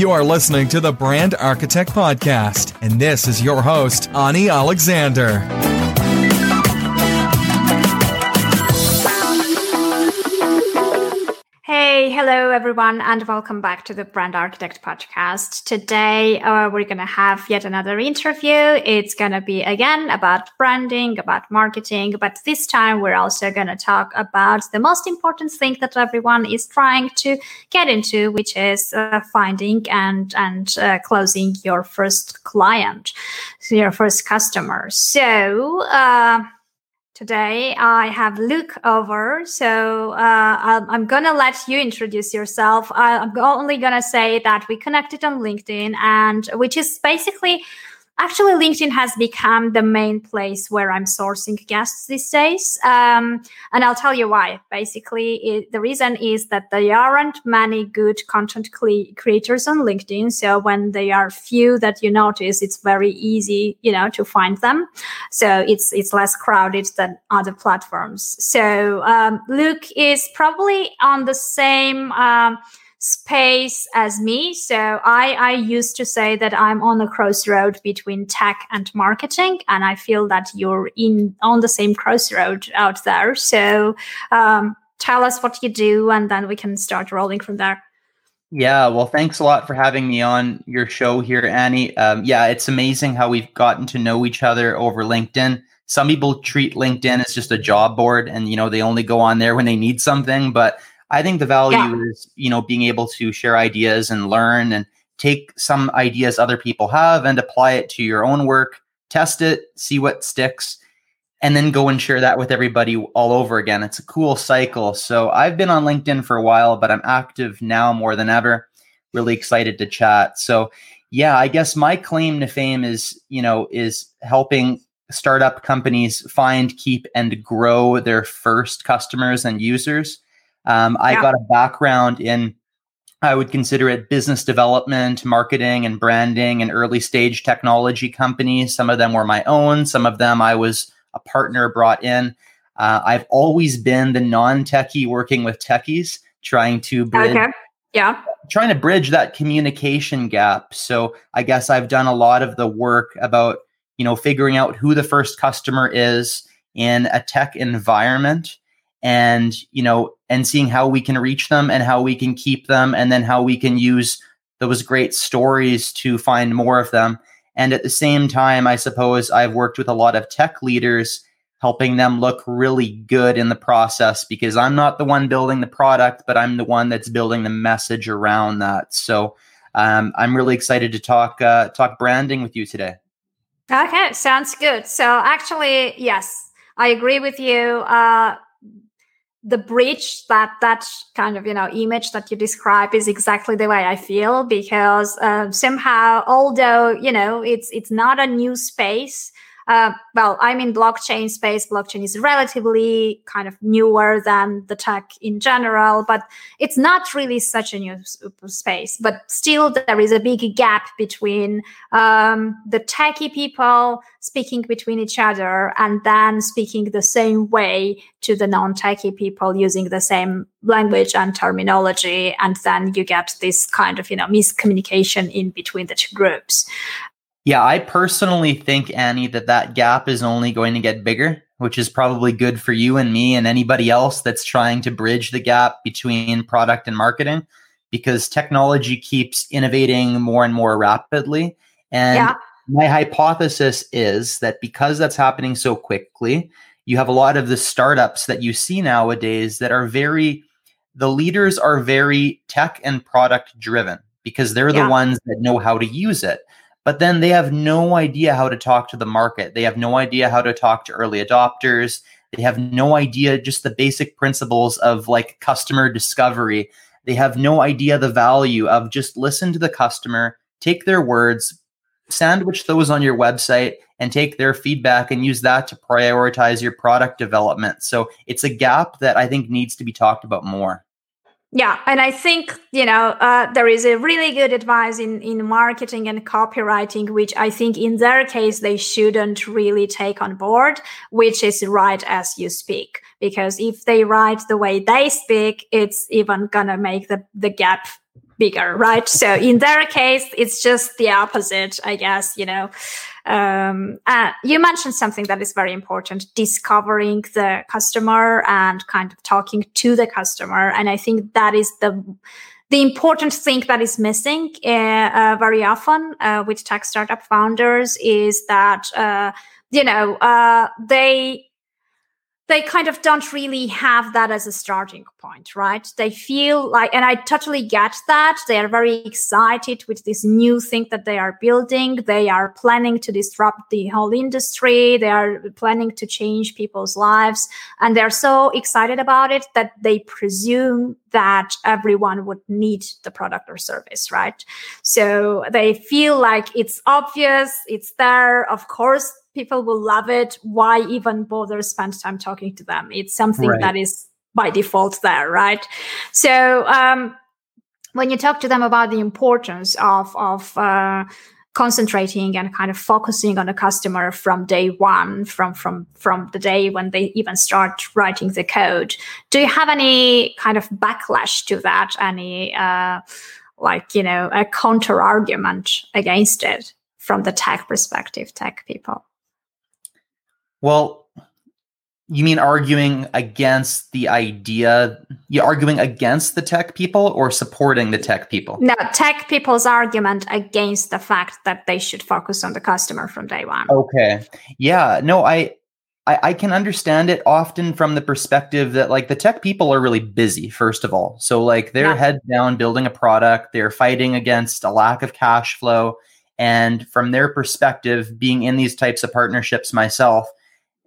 You are listening to the Brand Architect Podcast, and this is your host, Ani Alexander. Hello everyone, and welcome back to the Brand Architect podcast. Today, uh, we're going to have yet another interview. It's going to be again about branding, about marketing, but this time we're also going to talk about the most important thing that everyone is trying to get into, which is uh, finding and and uh, closing your first client, your first customer. So uh, Today I have Luke over, so uh, I'm gonna let you introduce yourself. I'm only gonna say that we connected on LinkedIn, and which is basically actually linkedin has become the main place where i'm sourcing guests these days um, and i'll tell you why. Basically it, the reason is that there aren't many good content cre- creators on linkedin so when there are few that you notice it's very easy you know to find them. So it's it's less crowded than other platforms. So um, luke is probably on the same um, space as me. So I, I used to say that I'm on a crossroad between tech and marketing, and I feel that you're in on the same crossroad out there. So um, tell us what you do, and then we can start rolling from there. Yeah, well, thanks a lot for having me on your show here, Ani. Um, yeah, it's amazing how we've gotten to know each other over LinkedIn. Some people treat LinkedIn as just a job board, and you know they only go on there when they need something. But I think the value yeah. is, you know, being able to share ideas and learn and take some ideas other people have and apply it to your own work, test it, see what sticks, and then go and share that with everybody all over again. It's a cool cycle. So I've been on LinkedIn for a while, but I'm active now more than ever. Really excited to chat. So yeah, I guess my claim to fame is, you know, is helping startup companies find, keep, and grow their first customers and users um, I yeah. got a background in, I would consider it business development, marketing, and branding, and early stage technology companies. Some of them were my own, some of them I was a partner brought in. Uh, I've always been the non techie working with techies, trying to bridge. Okay. Yeah. Trying to bridge that communication gap. So I guess I've done a lot of the work about, you know, figuring out who the first customer is in a tech environment and you know and seeing how we can reach them and how we can keep them and then how we can use those great stories to find more of them. And at the same time i suppose i've worked with a lot of tech leaders helping them look really good in the process because i'm not the one building the product but i'm the one that's building the message around that. So um, i'm really excited to talk uh, talk branding with you today. Okay sounds good. So actually yes i agree with you. Uh, the bridge that that kind of you know image that you describe is exactly the way i feel because uh, somehow although you know it's it's not a new space uh, well, I'm in blockchain space. Blockchain is relatively kind of newer than the tech in general, but it's not really such a new space. But still, there is a big gap between um, the techie people speaking between each other and then speaking the same way to the non-techie people using the same language and terminology and then you get this kind of you know miscommunication in between the two groups yeah, I personally think, Ani, that that gap is only going to get bigger, which is probably good for you and me and anybody else that's trying to bridge the gap between product and marketing because technology keeps innovating more and more rapidly. And yeah. my hypothesis is that because that's happening so quickly, you have a lot of the startups that you see nowadays that are very, the leaders are very tech and product driven because they're yeah. the ones that know how to use it but then they have no idea how to talk to the market. They have no idea how to talk to early adopters. They have no idea just the basic principles of like customer discovery. They have no idea the value of just listen to the customer, take their words, sandwich those on your website, and take their feedback and use that to prioritize your product development. So it's a gap that I think needs to be talked about more. Yeah, and I think you know uh, there is a really good advice in in marketing and copywriting, which I think in their case they shouldn't really take on board, which is write as you speak. Because if they write the way they speak, it's even gonna make the the gap bigger, right? So in their case, it's just the opposite, I guess, you know. Um, uh, you mentioned something that is very important, discovering the customer and kind of talking to the customer. And I think that is the, the important thing that is missing uh, uh, very often uh, with tech startup founders is that, uh, you know, uh, they, they kind of don't really have that as a starting point, right? They feel like, and I totally get that. They are very excited with this new thing that they are building. They are planning to disrupt the whole industry. They are planning to change people's lives. And they're so excited about it that they presume that everyone would need the product or service, right? So they feel like it's obvious, it's there. Of course, people will love it. Why even bother spend time talking to them? It's something right. that is by default there, right? So um, when you talk to them about the importance of of uh, concentrating and kind of focusing on the customer from day one, from from from the day when they even start writing the code, do you have any kind of backlash to that? Any uh, like you know a counter argument against it from the tech perspective, tech people? Well, you mean arguing against the idea? You arguing against the tech people or supporting the tech people? No, tech people's argument against the fact that they should focus on the customer from day one. Okay. Yeah. No, I I, I can understand it often from the perspective that like the tech people are really busy, first of all. So like they're yeah. heads down building a product, they're fighting against a lack of cash flow. And from their perspective, being in these types of partnerships myself,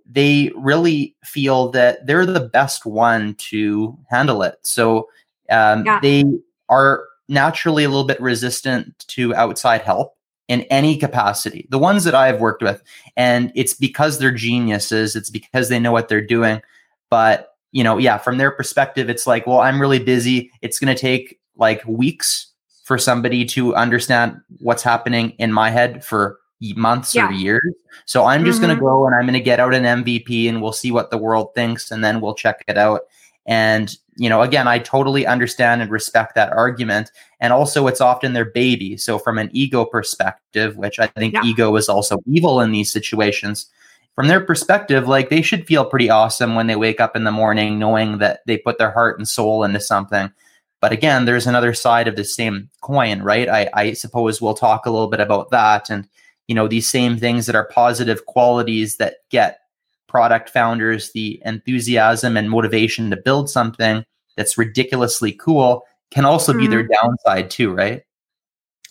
they really feel that they're the best one to handle it. So um, yeah. they are naturally a little bit resistant to outside help in any capacity. The ones that I've worked with, and it's because they're geniuses, it's because they know what they're doing. But, you know, yeah, from their perspective, it's like, well, I'm really busy. It's going to take like weeks for somebody to understand what's happening in my head for months yeah. or years. So I'm just mm-hmm. going to go and I'm going to get out an MVP and we'll see what the world thinks and then we'll check it out. And, you know, again, I totally understand and respect that argument. And also, it's often their baby. So, from an ego perspective, which I think yeah. ego is also evil in these situations, from their perspective, like they should feel pretty awesome when they wake up in the morning knowing that they put their heart and soul into something. But again, there's another side of the same coin, right? I, I suppose we'll talk a little bit about that. And you know these same things that are positive qualities that get product founders the enthusiasm and motivation to build something that's ridiculously cool can also mm-hmm. be their mm-hmm. downside too right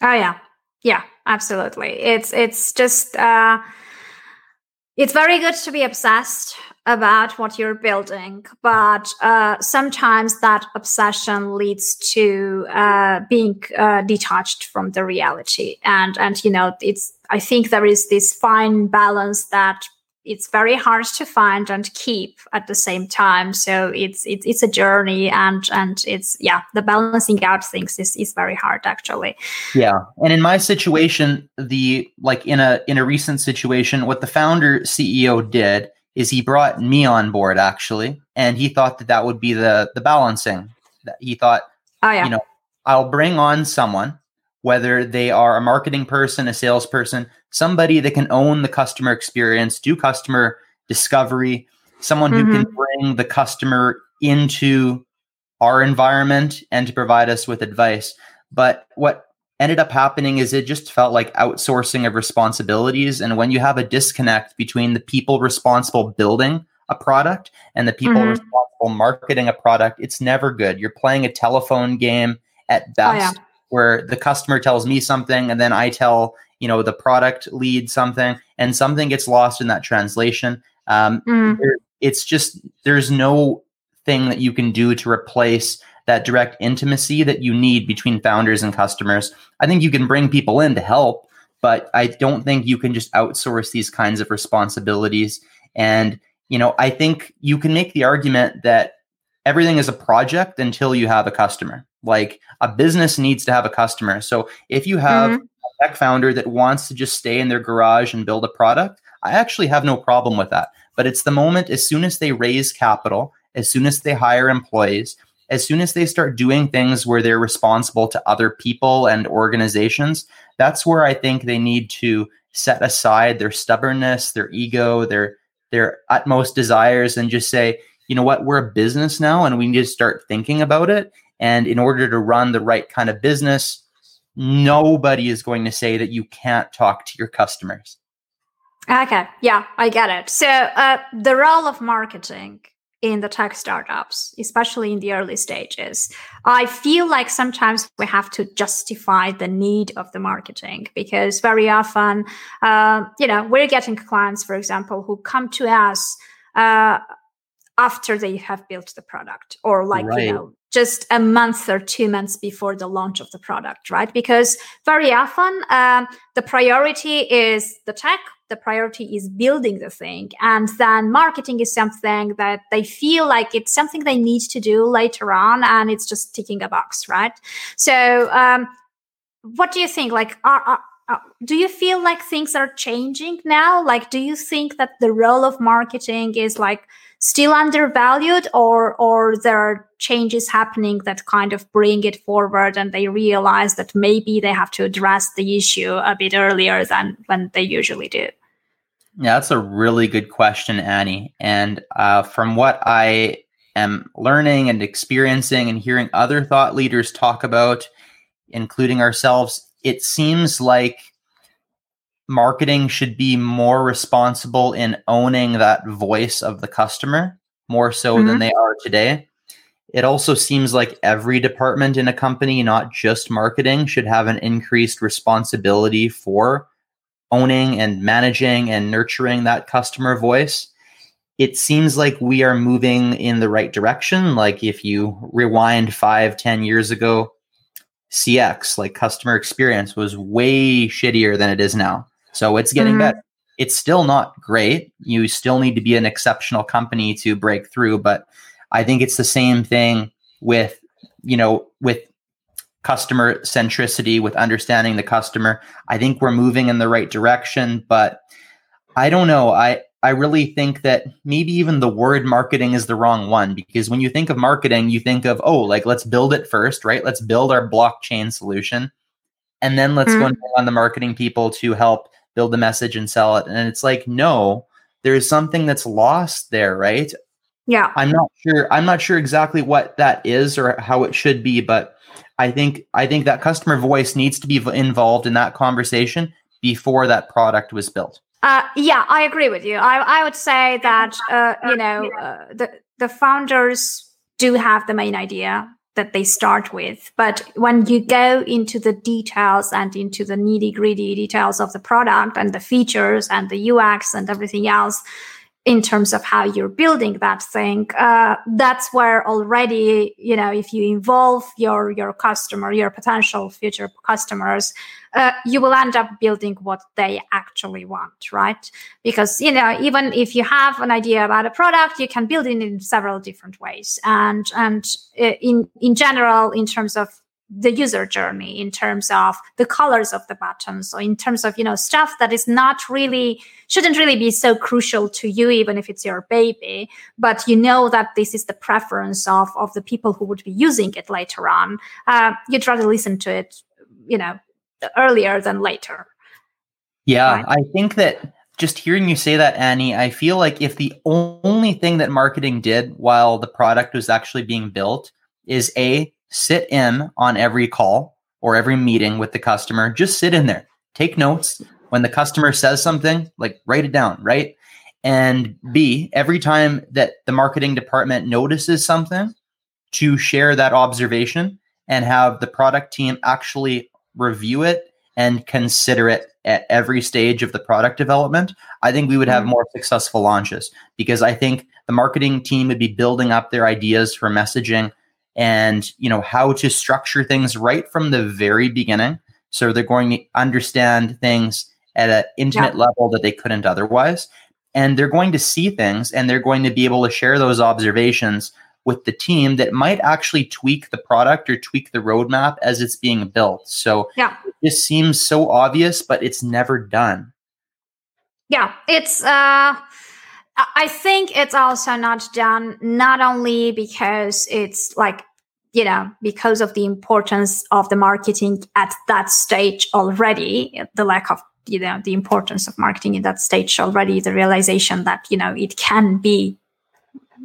oh yeah yeah absolutely it's it's just uh it's very good to be obsessed about what you're building, but uh, sometimes that obsession leads to uh, being uh, detached from the reality. And and you know, it's I think there is this fine balance that it's very hard to find and keep at the same time. So it's it's it's a journey, and and it's yeah, the balancing out things is is very hard actually. Yeah, and in my situation, the like in a in a recent situation, what the founder CEO did is he brought me on board actually, and he thought that that would be the the balancing. That he thought, oh yeah, you know, I'll bring on someone, whether they are a marketing person, a salesperson, somebody that can own the customer experience, do customer discovery, someone mm-hmm. who can mm-hmm. bring the customer into our environment and to provide us with advice. But what ended up happening is it just felt like outsourcing of responsibilities. And when you have a disconnect between the people responsible building a product and the people mm-hmm. responsible marketing a product, it's never good. You're playing a telephone game at best. Oh, yeah. Where the customer tells me something and then I tell you know the product lead something and something gets lost in that translation um, mm. it's just there's no thing that you can do to replace that direct intimacy that you need between founders and customers. I think you can bring people in to help, but I don't think you can just outsource these kinds of responsibilities. And, you know, I think you can make the argument that everything is a project until you have a customer. Like a business needs to have a customer. So if you have mm-hmm. a tech founder that wants to just stay in their garage and build a product, I actually have no problem with that. But it's the moment as soon as they raise capital, as soon as they hire employees, as soon as they start doing things where they're responsible to other people and organizations, that's where I think they need to set aside their stubbornness, their ego, their their utmost desires and just say, you know what, we're a business now and we need to start thinking about it. And in order to run the right kind of business, nobody is going to say that you can't talk to your customers. Okay, yeah, I get it. So, uh, the role of marketing in the tech startups, especially in the early stages. I feel like sometimes we have to justify the need of the marketing because very often, uh, you know, we're getting clients, for example, who come to us uh, after they have built the product or like, right. you know, just a month or two months before the launch of the product, right? Because very often um, the priority is the tech the priority is building the thing and then marketing is something that they feel like it's something they need to do later on and it's just ticking a box right? So um, what do you think? Like are, are, are, do you feel like things are changing now? Like do you think that the role of marketing is like still undervalued or or there are changes happening that kind of bring it forward and they realize that maybe they have to address the issue a bit earlier than when they usually do yeah, that's a really good question, Ani. And uh, from what I am learning and experiencing and hearing other thought leaders talk about, including ourselves, it seems like marketing should be more responsible in owning that voice of the customer more so mm-hmm. than they are today. It also seems like every department in a company, not just marketing, should have an increased responsibility for owning and managing and nurturing that customer voice it seems like we are moving in the right direction like if you rewind five ten years ago cx like customer experience was way shittier than it is now so it's getting mm-hmm. better it's still not great you still need to be an exceptional company to break through but i think it's the same thing with you know with customer centricity with understanding the customer. I think we're moving in the right direction, but I don't know. I I really think that maybe even the word marketing is the wrong one because when you think of marketing, you think of oh, like let's build it first, right? Let's build our blockchain solution, and then let's mm-hmm. go on the marketing people to help build the message and sell it. And it's like no, there's something that's lost there, right? Yeah, I'm not sure. I'm not sure exactly what that is or how it should be, but I think I think that customer voice needs to be involved in that conversation before that product was built. Uh, yeah, I agree with you. I, I would say that uh, you know uh, the the founders do have the main idea that they start with, but when you go into the details and into the nitty gritty details of the product and the features and the UX and everything else, in terms of how you're building that thing uh, that's where already you know if you involve your your customer your potential future customers uh, you will end up building what they actually want right? Because you know even if you have an idea about a product you can build it in several different ways. And and uh, in in general in terms of the user journey in terms of the colors of the buttons or in terms of you know stuff that is not really shouldn't really be so crucial to you even if it's your baby but you know that this is the preference of of the people who would be using it later on uh, you'd rather listen to it you know earlier than later yeah right? i think that just hearing you say that ani i feel like if the only thing that marketing did while the product was actually being built is a sit in on every call or every meeting with the customer. Just sit in there, take notes. When the customer says something, like write it down, right? And B, every time that the marketing department notices something, to share that observation and have the product team actually review it and consider it at every stage of the product development, I think we would have mm-hmm. more successful launches because I think the marketing team would be building up their ideas for messaging and you know how to structure things right from the very beginning so they're going to understand things at an intimate yeah. level that they couldn't otherwise. And they're going to see things and they're going to be able to share those observations with the team that might actually tweak the product or tweak the roadmap as it's being built. So yeah. this seems so obvious but it's never done. Yeah it's uh I think it's also not done not only because it's like you know, because of the importance of the marketing at that stage already, the lack of, you know, the importance of marketing in that stage already, the realization that, you know, it can be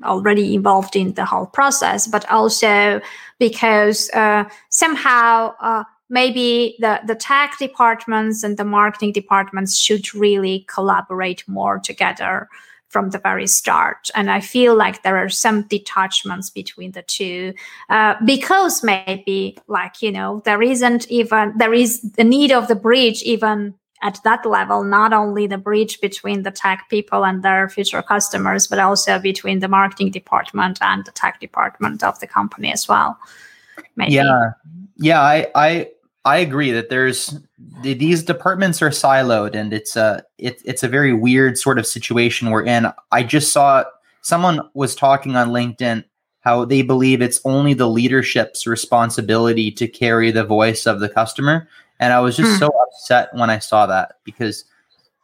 already involved in the whole process, but also because uh, somehow uh, maybe the, the tech departments and the marketing departments should really collaborate more together from the very start. And I feel like there are some detachments between the two uh, because maybe, like, you know, there isn't even, there is the need of the bridge even at that level, not only the bridge between the tech people and their future customers, but also between the marketing department and the tech department of the company as well. Maybe. Yeah. Yeah. I, I, I agree that there's these departments are siloed and it's a it, it's a very weird sort of situation we're in. I just saw someone was talking on LinkedIn how they believe it's only the leadership's responsibility to carry the voice of the customer and I was just hmm. so upset when I saw that because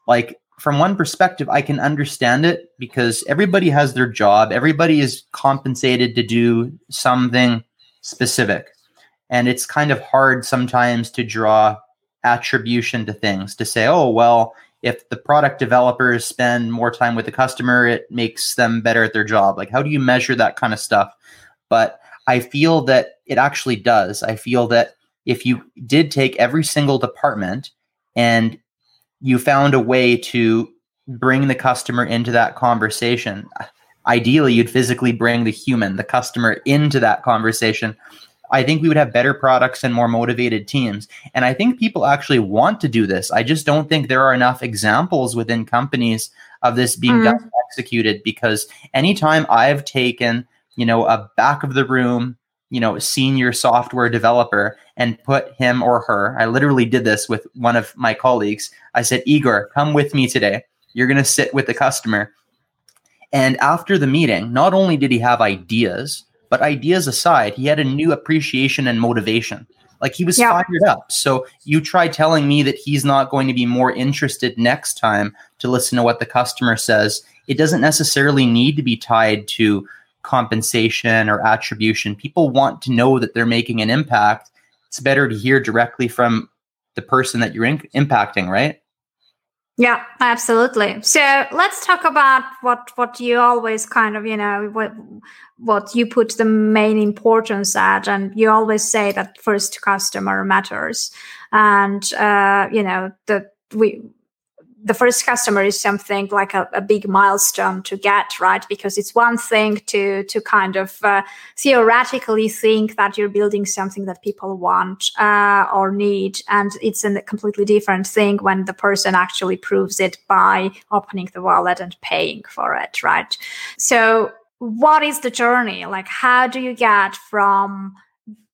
like from one perspective I can understand it because everybody has their job, everybody is compensated to do something specific and it's kind of hard sometimes to draw attribution to things to say, oh, well, if the product developers spend more time with the customer, it makes them better at their job. Like, how do you measure that kind of stuff? But I feel that it actually does. I feel that if you did take every single department and you found a way to bring the customer into that conversation, ideally, you'd physically bring the human, the customer, into that conversation. I think we would have better products and more motivated teams. And I think people actually want to do this. I just don't think there are enough examples within companies of this being mm. done executed because anytime I've taken, you know, a back of the room, you know, senior software developer and put him or her, I literally did this with one of my colleagues. I said, Igor, come with me today. You're going to sit with the customer. And after the meeting, not only did he have ideas, but ideas aside, he had a new appreciation and motivation. Like he was yeah. fired up. So you try telling me that he's not going to be more interested next time to listen to what the customer says. It doesn't necessarily need to be tied to compensation or attribution. People want to know that they're making an impact. It's better to hear directly from the person that you're in- impacting, right? Yeah, absolutely. So let's talk about what what you always kind of you know what what you put the main importance at, and you always say that first customer matters, and uh, you know that we the first customer is something like a, a, big milestone to get right? Because it's one thing to to kind of uh, theoretically think that you're building something that people want uh, or need and it's a completely different thing when the person actually proves it by opening the wallet and paying for it right? So what is the journey? Like how do you get from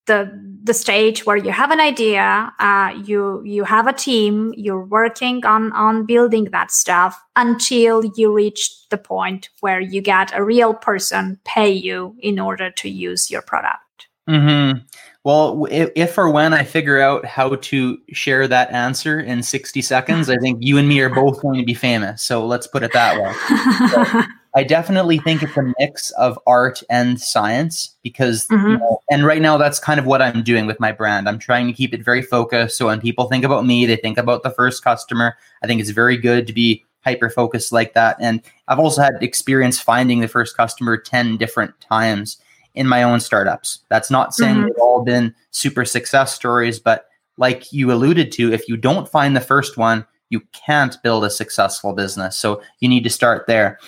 the the stage where you have an idea, uh, you you have a team, you're working on on building that stuff until you reach the point where you get a real person pay you in order to use your product. Mm-hmm. Well, if, if, or when I figure out how to share that answer in 60 seconds, I think you and me are both going to be famous. So let's put it that way. I definitely think it's a mix of art and science because, mm-hmm. you know, and right now that's kind of what I'm doing with my brand. I'm trying to keep it very focused. So when people think about me, they think about the first customer. I think it's very good to be hyper focused like that. And I've also had experience finding the first customer 10 different times in my own startups. That's not saying mm-hmm. they've all been super success stories, but like you alluded to, if you don't find the first one, you can't build a successful business. So you need to start there.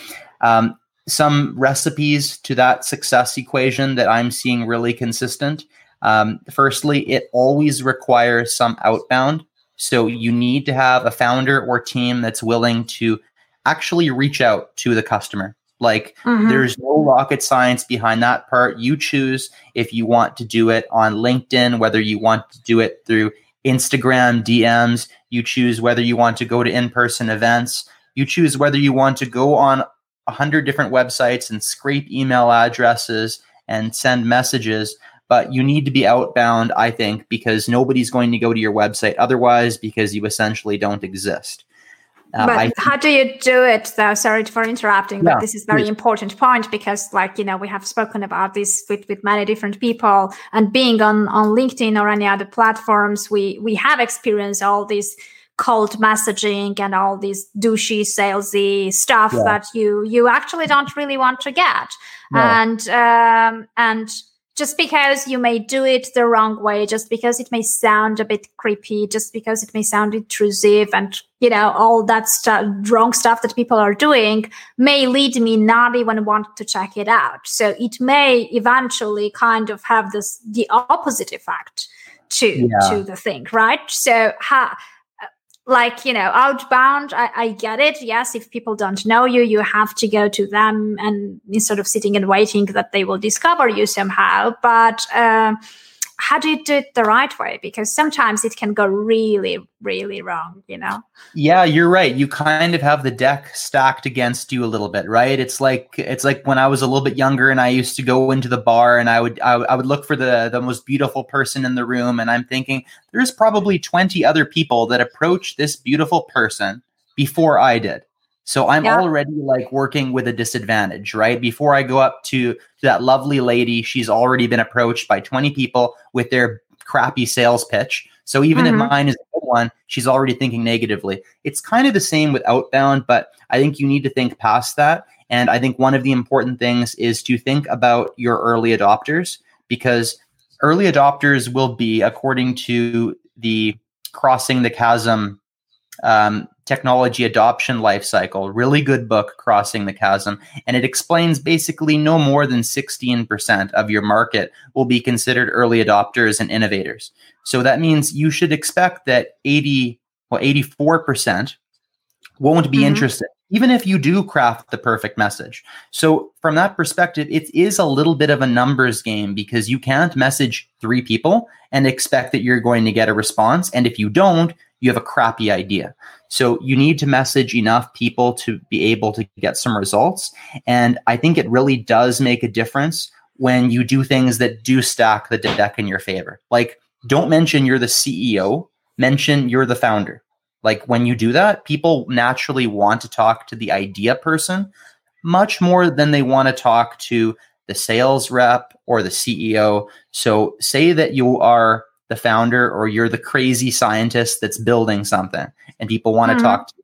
Um, some recipes to that success equation that I'm seeing really consistent. Um, firstly, it always requires some outbound. So you need to have a founder or team that's willing to actually reach out to the customer. Like mm-hmm. there's no rocket science behind that part. You choose if you want to do it on LinkedIn, whether you want to do it through Instagram DMs. You choose whether you want to go to in person events. You choose whether you want to go on a hundred different websites and scrape email addresses and send messages. But you need to be outbound, I think, because nobody's going to go to your website otherwise because you essentially don't exist. Uh, but I, how do you do it though? Sorry for interrupting, yeah, but this is a very please. important point because like, you know, we have spoken about this with, with many different people and being on, on LinkedIn or any other platforms, we, we have experienced all these cold messaging and all these douchey salesy stuff yeah. that you, you actually don't really want to get. No. And, um, and just because you may do it the wrong way, just because it may sound a bit creepy, just because it may sound intrusive and, you know, all that stuff, wrong stuff that people are doing may lead me not even want to check it out. So it may eventually kind of have this, the opposite effect to, yeah. to the thing, right? So how, like you know outbound I, I, get it. Yes if people don't know you you have to go to them and instead of sitting and waiting that they will discover you somehow. But uh, how do you do it the right way? Because sometimes it can go really really wrong you know? Yeah you're right. You kind of have the deck stacked against you a little bit right? It's like it's like when i was a little bit younger and i used to go into the bar and i would i, I would look for the the most beautiful person in the room and i'm thinking there's probably 20 other people that approach this beautiful person before i did so I'm yeah. already like working with a disadvantage, right? Before I go up to, to that lovely lady, she's already been approached by 20 people with their crappy sales pitch. So even mm-hmm. if mine is a good one, she's already thinking negatively. It's kind of the same with outbound, but I think you need to think past that. And I think one of the important things is to think about your early adopters because early adopters will be, according to the Crossing the Chasm um, technology adoption lifecycle. Really good book, Crossing the Chasm. And it explains basically no more than 16% of your market will be considered early adopters and innovators. So that means you should expect that 80, well, 84% won't be mm-hmm. interested, even if you do craft the perfect message. So, from that perspective, it is a little bit of a numbers game because you can't message three people and expect that you're going to get a response. And if you don't, you have a crappy idea. So you need to message enough people to be able to get some results. And I think it really does make a difference when you do things that do stack the deck in your favor. Like, don't mention you're the CEO, mention you're the founder. Like, when you do that, people naturally want to talk to the idea person much more than they want to talk to the sales rep or the CEO. So, say that you are the founder or you're the crazy scientist that's building something and people want to mm-hmm. talk to you.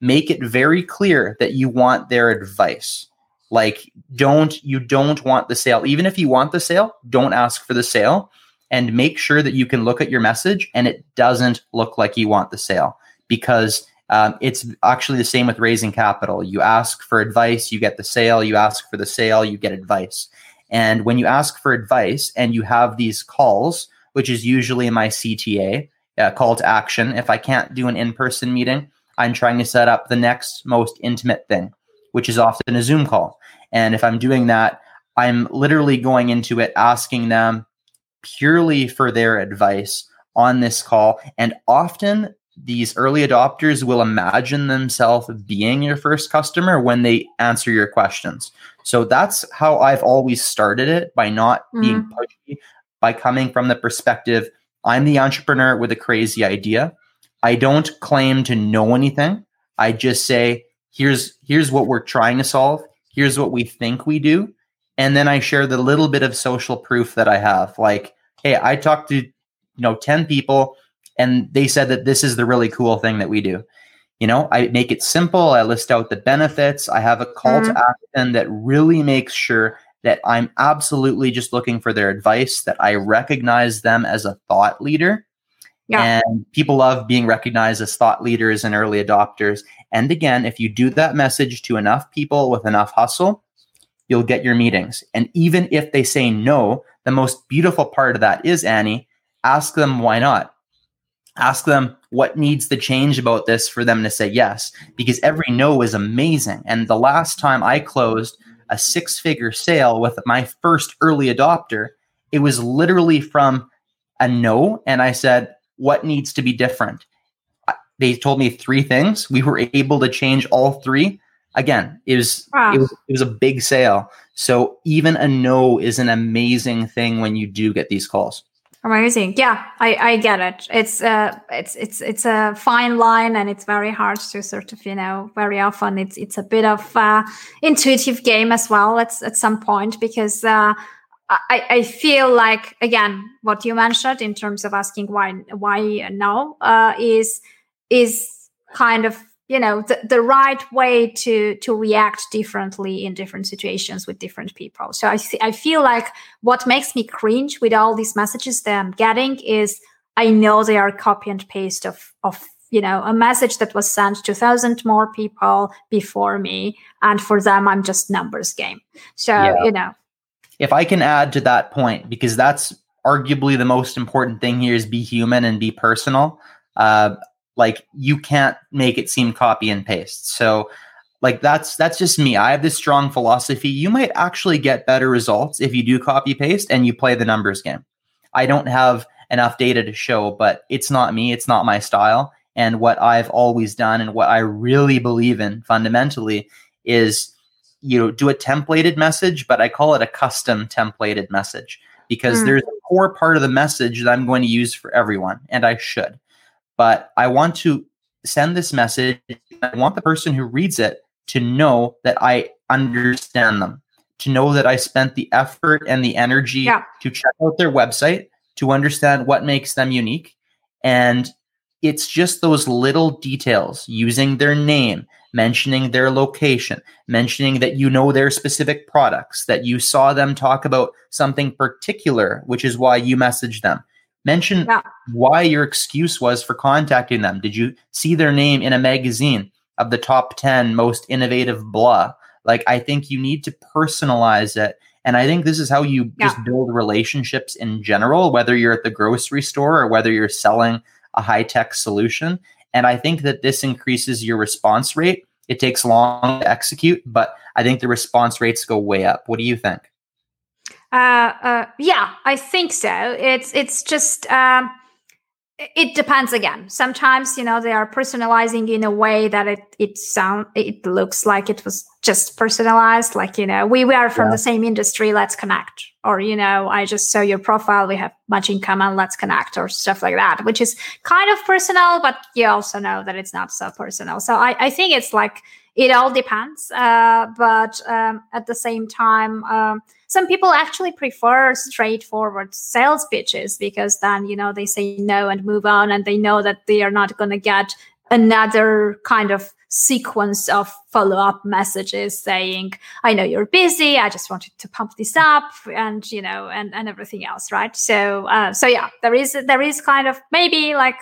Make it very clear that you want their advice. Like don't you don't want the sale. Even if you want the sale, don't ask for the sale and make sure that you can look at your message and it doesn't look like you want the sale because um, it's actually the same with raising capital. You ask for advice, you get the sale. You ask for the sale, you get advice. And when you ask for advice and you have these calls which is usually my CTA, uh, call to action. If I can't do an in person meeting, I'm trying to set up the next most intimate thing, which is often a Zoom call. And if I'm doing that, I'm literally going into it asking them purely for their advice on this call. And often these early adopters will imagine themselves being your first customer when they answer your questions. So that's how I've always started it by not mm. being pushy, by coming from the perspective I'm the entrepreneur with a crazy idea. I don't claim to know anything. I just say, here's here's what we're trying to solve. Here's what we think we do. And then I share the little bit of social proof that I have. Like, hey, I talked to you know 10 people and they said that this is the really cool thing that we do. You know, I make it simple. I list out the benefits. I have a call mm-hmm. to action that really makes sure that I'm absolutely just looking for their advice, that I recognize them as a thought leader. Yeah. And people love being recognized as thought leaders and early adopters. And again, if you do that message to enough people with enough hustle, you'll get your meetings. And even if they say no, the most beautiful part of that is, Ani, ask them why not. Ask them what needs to change about this for them to say yes, because every no is amazing. And the last time I closed a six figure sale with my first early adopter, it was literally from a no. And I said, What needs to be different? They told me three things. We were able to change all three. Again, it was, wow. it was it was a big sale. So even a no is an amazing thing when you do get these calls. Amazing. Yeah, I, I get it. It's uh it's it's it's a fine line and it's very hard to sort of, you know, very often it's it's a bit of uh intuitive game as well at at some point because uh I, I feel like again what you mentioned in terms of asking why why no uh, is is kind of you know the, the right way to to react differently in different situations with different people. So i th- i feel like what makes me cringe with all these messages that i'm getting is i know they are copy and paste of of you know a message that was sent to thousand more people before me. And for them i'm just numbers game. So yeah. you know. If i can add to that point because that's arguably the most important thing here is be human and be personal. Uh, like you can't make it seem copy and paste. So like that's that's just me. I have this strong philosophy. You might actually get better results if you do copy paste and you play the numbers game. I don't have enough data to show, but it's not me, it's not my style. And what I've always done and what I really believe in fundamentally is you know do a templated message, but I call it a custom templated message because mm. there's a core part of the message that I'm going to use for everyone and I should but I want to send this message. I want the person who reads it to know that I understand them, to know that I spent the effort and the energy yeah. to check out their website, to understand what makes them unique. And it's just those little details using their name, mentioning their location, mentioning that you know their specific products, that you saw them talk about something particular, which is why you messaged them. Mention yeah. why your excuse was for contacting them. Did you see their name in a magazine of the top 10 most innovative blah? Like, I think you need to personalize it. And I think this is how you yeah. just build relationships in general, whether you're at the grocery store or whether you're selling a high tech solution. And I think that this increases your response rate. It takes long to execute, but I think the response rates go way up. What do you think? Uh, uh, yeah, I think so. It's it's just um, it depends again. Sometimes you know they are personalizing in a way that it it sound it looks like it was just personalized. Like you know we, we are from yeah. the same industry, let's connect. Or you know I just saw your profile, we have much in common, let's connect, or stuff like that, which is kind of personal, but you also know that it's not so personal. So I I think it's like it all depends. Uh, but um, at the same time. Um, some people actually prefer straightforward sales pitches because then you know they say no and move on and they know that they are not going to get another kind of sequence of follow-up messages saying i know you're busy i just wanted to pump this up and you know and and everything else right so uh, so yeah there is there is kind of maybe like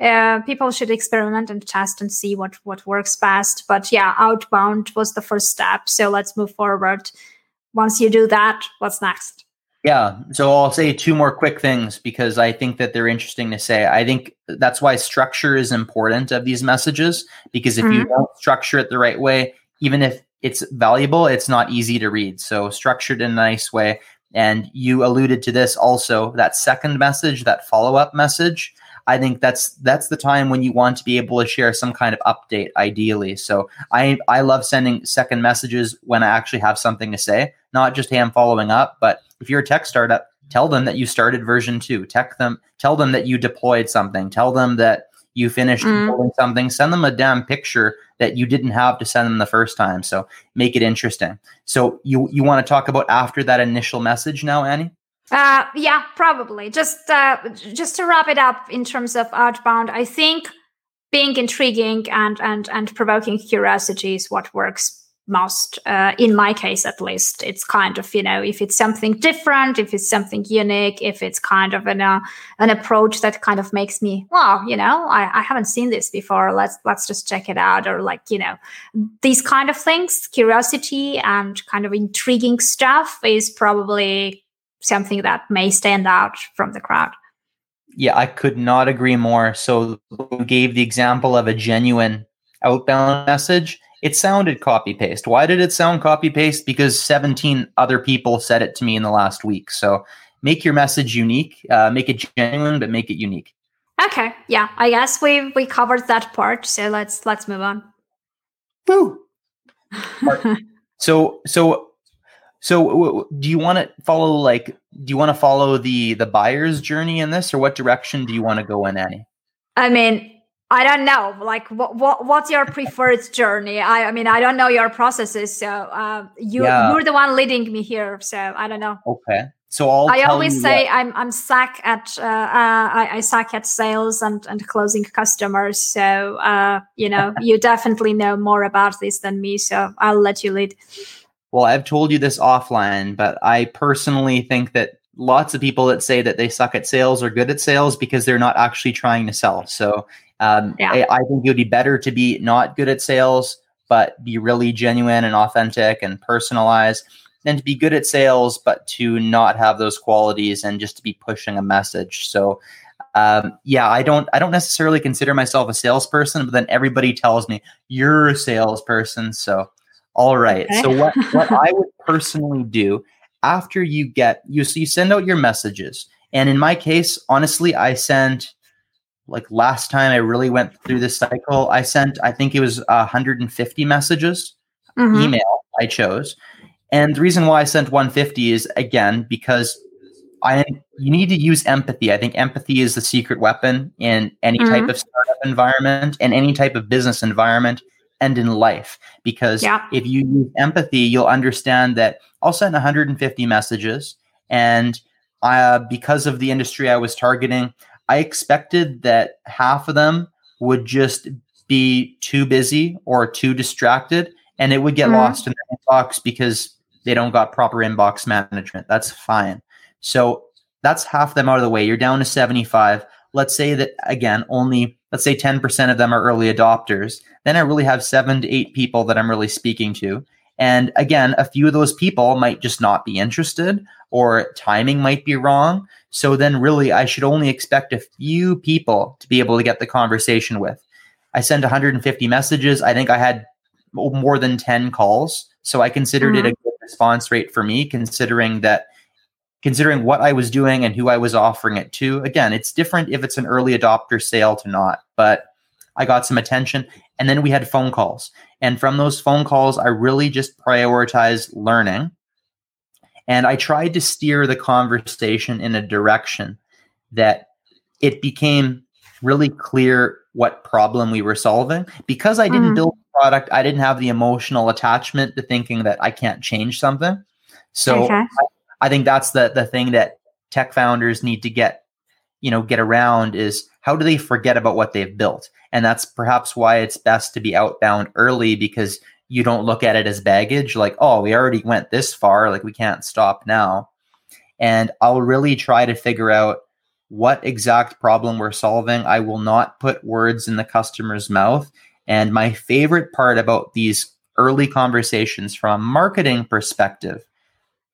uh, people should experiment and test and see what what works best but yeah outbound was the first step so let's move forward once you do that, what's next? Yeah. So I'll say two more quick things because I think that they're interesting to say. I think that's why structure is important of these messages because if mm-hmm. you don't structure it the right way, even if it's valuable, it's not easy to read. So structured in a nice way. And you alluded to this also that second message, that follow up message. I think that's that's the time when you want to be able to share some kind of update ideally. So I I love sending second messages when I actually have something to say, not just hey I'm following up, but if you're a tech startup, tell them that you started version 2. Tech them tell them that you deployed something. Tell them that you finished mm. building something. Send them a damn picture that you didn't have to send them the first time. So make it interesting. So you you want to talk about after that initial message now, Ani? Uh, yeah, probably. Just uh, just to wrap it up in terms of outbound, I think being intriguing and and and provoking curiosity is what works most. Uh, in my case, at least, it's kind of you know if it's something different, if it's something unique, if it's kind of an uh, an approach that kind of makes me, wow, you know, I, I haven't seen this before. Let's let's just check it out, or like you know, these kind of things. Curiosity and kind of intriguing stuff is probably something that may stand out from the crowd. Yeah, I could not agree more. So you gave the example of a genuine outbound message. It sounded copy paste. Why did it sound copy paste? Because 17 other people said it to me in the last week. So make your message unique, uh, make it genuine, but make it unique. Okay, yeah, I guess we we covered that part. So let's let's move on. Woo. so so So, w- do you want to follow like? Do you want to follow the the buyer's journey in this, or what direction do you want to go in, Ani? I mean, I don't know. Like, what, what what's your preferred journey? I, I mean, I don't know your processes, so uh, you Yeah. you're the one leading me here. So I don't know. Okay. So I'll. I always say what- I'm I'm suck at uh, uh, I, I suck at sales and and closing customers. So uh, you know, you definitely know more about this than me. So I'll let you lead. Well, I've told you this offline, but I personally think that lots of people that say that they suck at sales are good at sales because they're not actually trying to sell. So um, Yeah. I, I think it would be better to be not good at sales, but be really genuine and authentic and personalized, than to be good at sales, but to not have those qualities and just to be pushing a message. So um, yeah, I don't I don't necessarily consider myself a salesperson, but then everybody tells me you're a salesperson. So all right. Okay. So what what I would personally do after you get you so you send out your messages. And in my case, honestly, I sent like last time I really went through this cycle, I sent I think it was 150 messages Mhm. email I chose. And the reason why I sent 150 is again because I you need to use empathy. I think empathy is the secret weapon in any type Mhm. of startup environment and any type of business environment and in life because Yeah. if you use empathy, you'll understand that I'll send 150 messages and uh, because of the industry I was targeting, I expected that half of them would just be too busy or too distracted and it would get Mhm. lost in the inbox because they don't got proper inbox management. That's fine. So that's half them out of the way. You're down to 75. Let's say that again, only let's say 10% of them are early adopters. Then I really have seven to eight people that I'm really speaking to. And again, a few of those people might just not be interested or timing might be wrong. So then really I should only expect a few people to be able to get the conversation with. I sent 150 messages. I think I had more than 10 calls. So I considered it a mm-hmm. good response rate for me, considering that considering what I was doing and who I was offering it to. Again, it's different if it's an early adopter sale to not, but I got some attention. And then we had phone calls. And from those phone calls, I really just prioritized learning. And I tried to steer the conversation in a direction that it became really clear what problem we were solving. Because I didn't Mhm. build the product, I didn't have the emotional attachment to thinking that I can't change something. So Okay. I think that's the the thing that tech founders need to get you know get around is how do they forget about what they've built? And that's perhaps why it's best to be outbound early because you don't look at it as baggage like oh we already went this far like we can't stop now. And I'll really try to figure out what exact problem we're solving. I will not put words in the customer's mouth. And my favorite part about these early conversations from a marketing perspective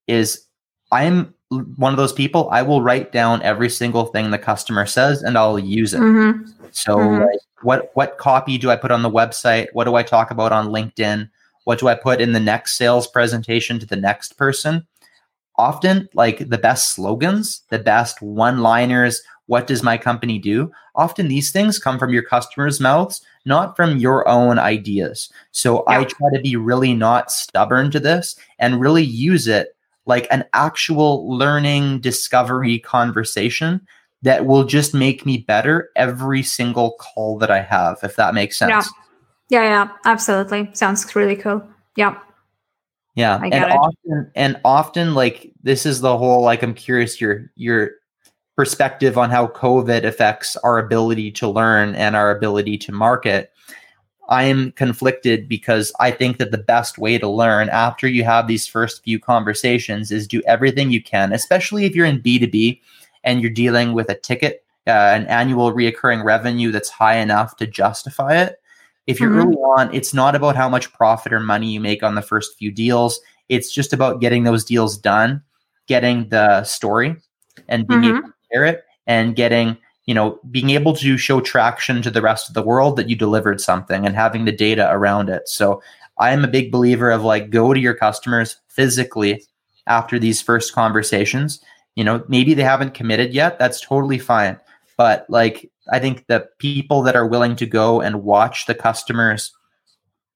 is I'm one of those people. I will write down every single thing the customer says and I'll use it. Mhm. So, Mhm. what what copy do I put on the website? What do I talk about on LinkedIn? What do I put in the next sales presentation to the next person? Often, like the best slogans, the best one-liners. What does my company do? Often, these things come from your customers' mouths, not from your own ideas. So, I try to be really not stubborn to this and really use it like an actual learning discovery conversation that will just make me better every single call that I have, if that makes sense. Yeah. Yeah, yeah, absolutely. Sounds really cool. Yeah. Yeah. And it. often and often like this is the whole like I'm curious your your perspective on how COVID affects our ability to learn and our ability to market. I am conflicted because I think that the best way to learn after you have these first few conversations is do everything you can, especially if you're in B2B and you're dealing with a ticket, uh, an annual reoccurring revenue that's high enough to justify it. If you're Mhm. early on, it's not about how much profit or money you make on the first few deals. It's just about getting those deals done, getting the story, and being able to share it, and getting you know being able to show traction to the rest of the world that you delivered something and having the data around it. So I am a big believer of like go to your customers physically after these first conversations. You know, maybe they haven't committed yet. That's totally fine. But like I think the people that are willing to go and watch the customers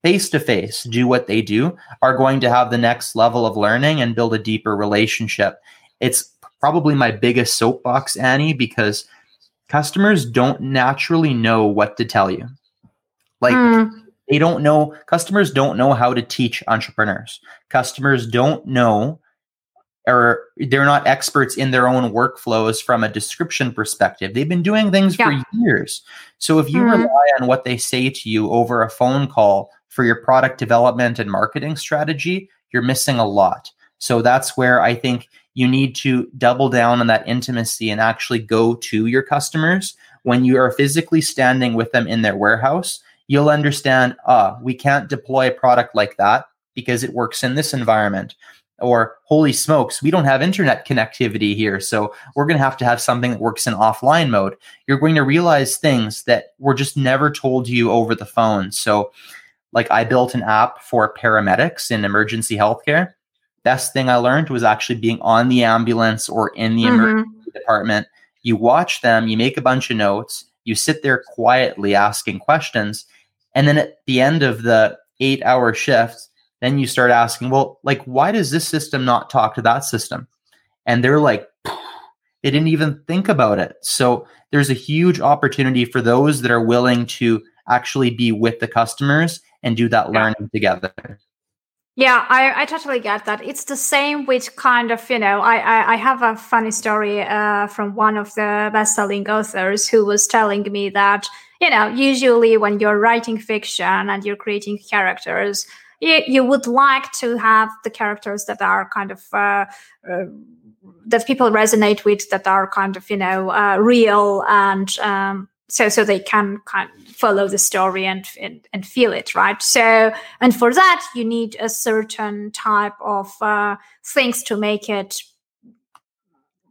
face to face do what they do are going to have the next level of learning and build a deeper relationship. It's probably my biggest soapbox, Ani, because customers don't naturally know what to tell you. Like mm. they don't know, customers don't know how to teach entrepreneurs. Customers don't know or they're not experts in their own workflows from a description perspective. They've been doing things yeah. for years. So if you mm. rely on what they say to you over a phone call for your product development and marketing strategy, you're missing a lot. So that's where I think you need to double down on that intimacy and actually go to your customers when you are physically standing with them in their warehouse. You'll understand, ah, we can't deploy a product like that because it works in this environment. Or, holy smokes, we don't have internet connectivity here. So we're going to have to have something that works in offline mode. You're going to realize things that were just never told to you over the phone. So, like, I built an app for paramedics in emergency healthcare best thing I learned was actually being on the ambulance or in the mm-hmm. emergency department. You watch them, you make a bunch of notes, you sit there quietly asking questions. And then at the end of the eight hour shift, then you start asking, well, like, why does this system not talk to that system? And they're like, they didn't even think about it. So there's a huge opportunity for those that are willing to actually be with the customers and do that learning together. Yeah, I, I totally get that. It's the same with kind of, you know, I, I, I have a funny story uh, from one of the best selling authors who was telling me that, you know, usually when you're writing fiction and you're creating characters, you, you would like to have the characters that are kind of, uh, uh, that people resonate with, that are kind of, you know, uh, real and, um, so so they can kind of follow the story and, and, and feel it right? So and for that you need a certain type of uh, things to make it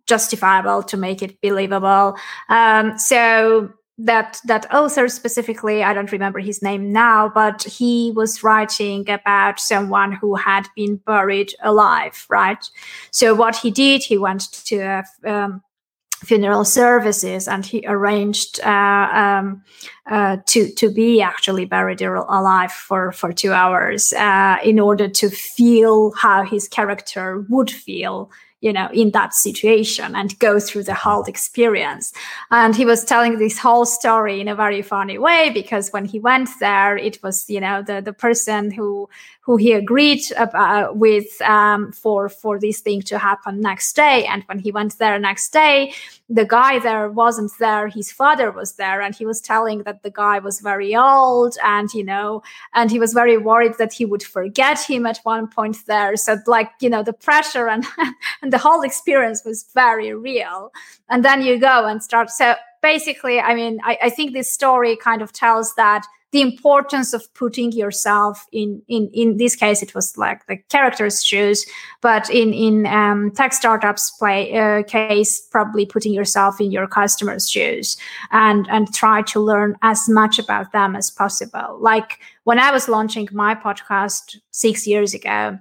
justifiable to make it believable. Um, so that that author specifically i don't remember his name now but he was writing about someone who had been buried alive right? So what he did he went to a um, funeral services and he arranged uh, um, uh, to to be actually buried alive for for two hours uh, in order to feel how his character would feel you know in that situation and go through the whole experience. And he was telling this whole story in a very funny way because when he went there it was you know the the person who who he agreed about, with um, for for this thing to happen next day. And when he went there next day the guy there wasn't there. His father was there and he was telling that the guy was very old and you know and he was very worried that he would forget him at one point there. So like you know the pressure and and the whole experience was very real. And then you go and start. So basically i mean I, I think this story kind of tells that the importance of putting yourself in in in this case it was like the character's shoes but in in um, tech startups play uh, case probably putting yourself in your customer's shoes and and try to learn as much about them as possible. Like when i was launching my podcast six years ago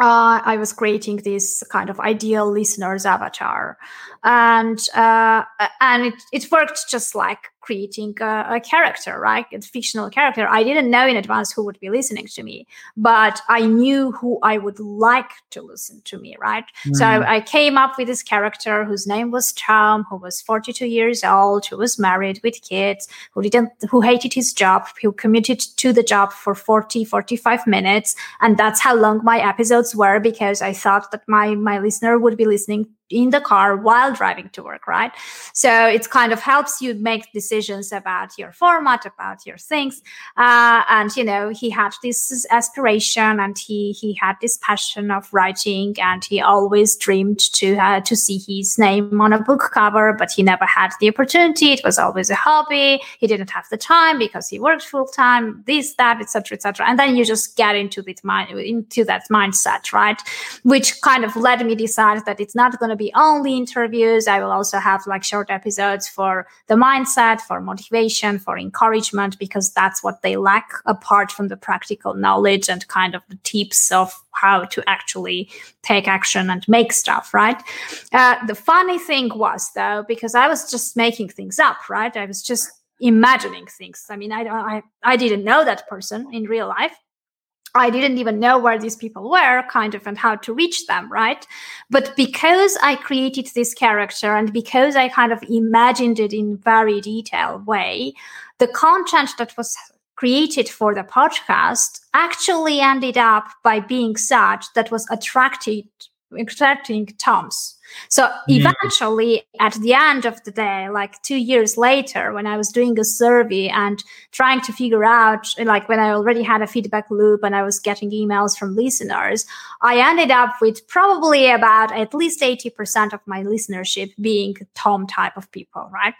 uh, I was creating this kind of ideal listener's avatar, and uh, and it, it worked just like creating a, a, character, right? A fictional character. I didn't know in advance who would be listening to me, but I knew who I would like to listen to me, right? Mm. So I, I, came up with this character whose name was Tom, who was 42 years old, who was married with kids, who didn't, who hated his job, who commuted to the job for 40, 45 minutes. And that's how long my episodes were because I thought that my, my listener would be listening in the car while driving to work, right? So it kind of helps you make decisions about your format, about your things. Uh, and you know, he had this aspiration, and he he had this passion of writing, and he always dreamed to uh, to see his name on a book cover, but he never had the opportunity. It was always a hobby. He didn't have the time because he worked full time. This, that, etc., etc. And then you just get into that mind into that mindset, right? Which kind of led me decide that it's not going to be only interviews. I will also have like short episodes for the mindset, for motivation, for encouragement, because that's what they lack apart from the practical knowledge and kind of the tips of how to actually take action and make stuff, right? Uh, the funny thing was though, because I was just making things up, right? I was just imagining things. I mean, I don't, I, I didn't know that person in real life. I didn't even know where these people were, kind of, and how to reach them, right? But because I created this character and because I kind of imagined it in very detailed way, the content that was created for the podcast actually ended up by being such that was attracted attracting toms so mm-hmm. eventually, at the end of the day, like two years later, when I was doing a survey and trying to figure out, like when I already had a feedback loop and I was getting emails from listeners, I ended up with probably about at least 80% of my listenership being Tom type of people, right?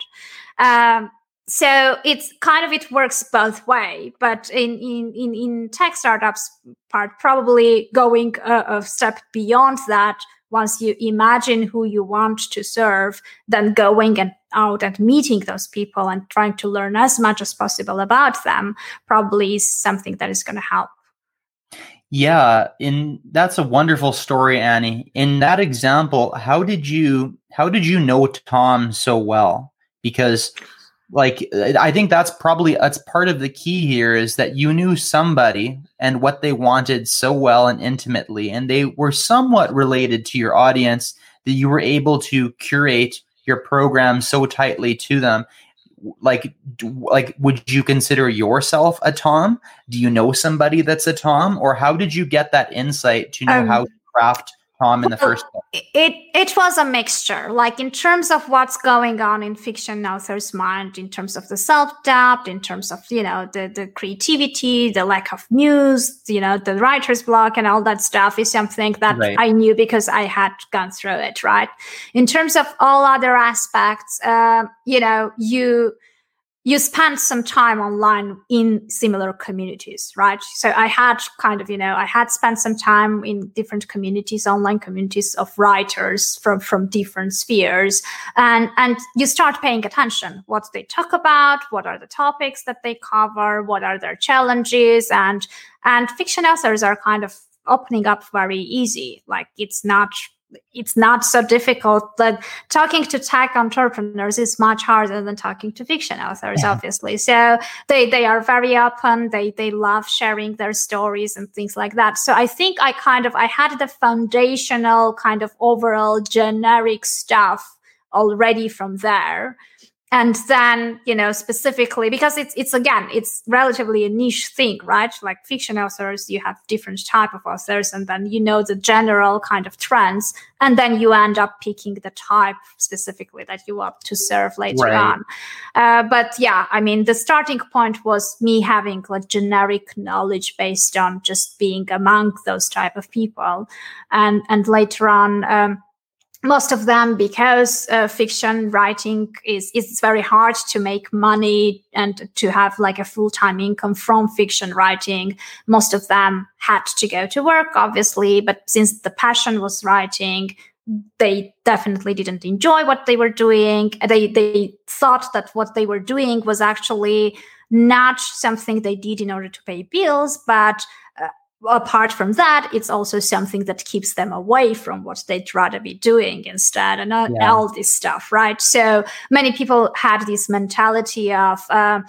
Um, so it's kind of it works both way but in in in, in tech startups part probably going a, a step beyond that once you imagine who you want to serve, then going and out and meeting those people and trying to learn as much as possible about them probably is something that is going to help. Yeah, in that's a wonderful story, Ani. In that example, how did you how did you know Tom so well? Because like i think that's probably that's part of the key here is that you knew somebody and what they wanted so well and intimately and they were somewhat related to your audience that you were able to curate your program so tightly to them. Like like would you consider yourself a tom? Do you know somebody that's a tom? Or how did you get that insight to know um, how to craft Tom in the first place? It it was a mixture. Like in terms of what's going on in fiction author's mind, in terms of the self doubt, in terms of you know the the creativity, the lack of news, you know the writer's block, and all that stuff is something that right. I knew because I had gone through it. Right. In terms of all other aspects, uh, you know you you spend some time online in similar communities, right? So I had kind of, you know, I had spent some time in different communities, online communities of writers from from different spheres, and and you start paying attention what they talk about, what are the topics that they cover, what are their challenges, and and fiction authors are kind of opening up very easy. Like it's not it's not so difficult. But talking to tech entrepreneurs is much harder than talking to fiction authors, yeah. obviously. So they they are very open. They they love sharing their stories and things like that. So I think I kind of I had the foundational kind of overall generic stuff already from there and then you know specifically because it's it's again it's relatively a niche thing right? Like fiction authors you have different type of authors and then you know the general kind of trends and then you end up picking the type specifically that you want to serve later right. on. Uh, but yeah i mean the starting point was me having like generic knowledge based on just being among those type of people. And and later on um, most of them because uh, fiction writing is is very hard to make money and to have like a full-time income from fiction writing. Most of them had to go to work obviously but since the passion was writing they definitely didn't enjoy what they were doing. They they thought that what they were doing was actually not something they did in order to pay bills but apart from that, it's also something that keeps them away from what they'd rather be doing instead, and uh, yeah. all this stuff, right? So many people had this mentality of. Uh,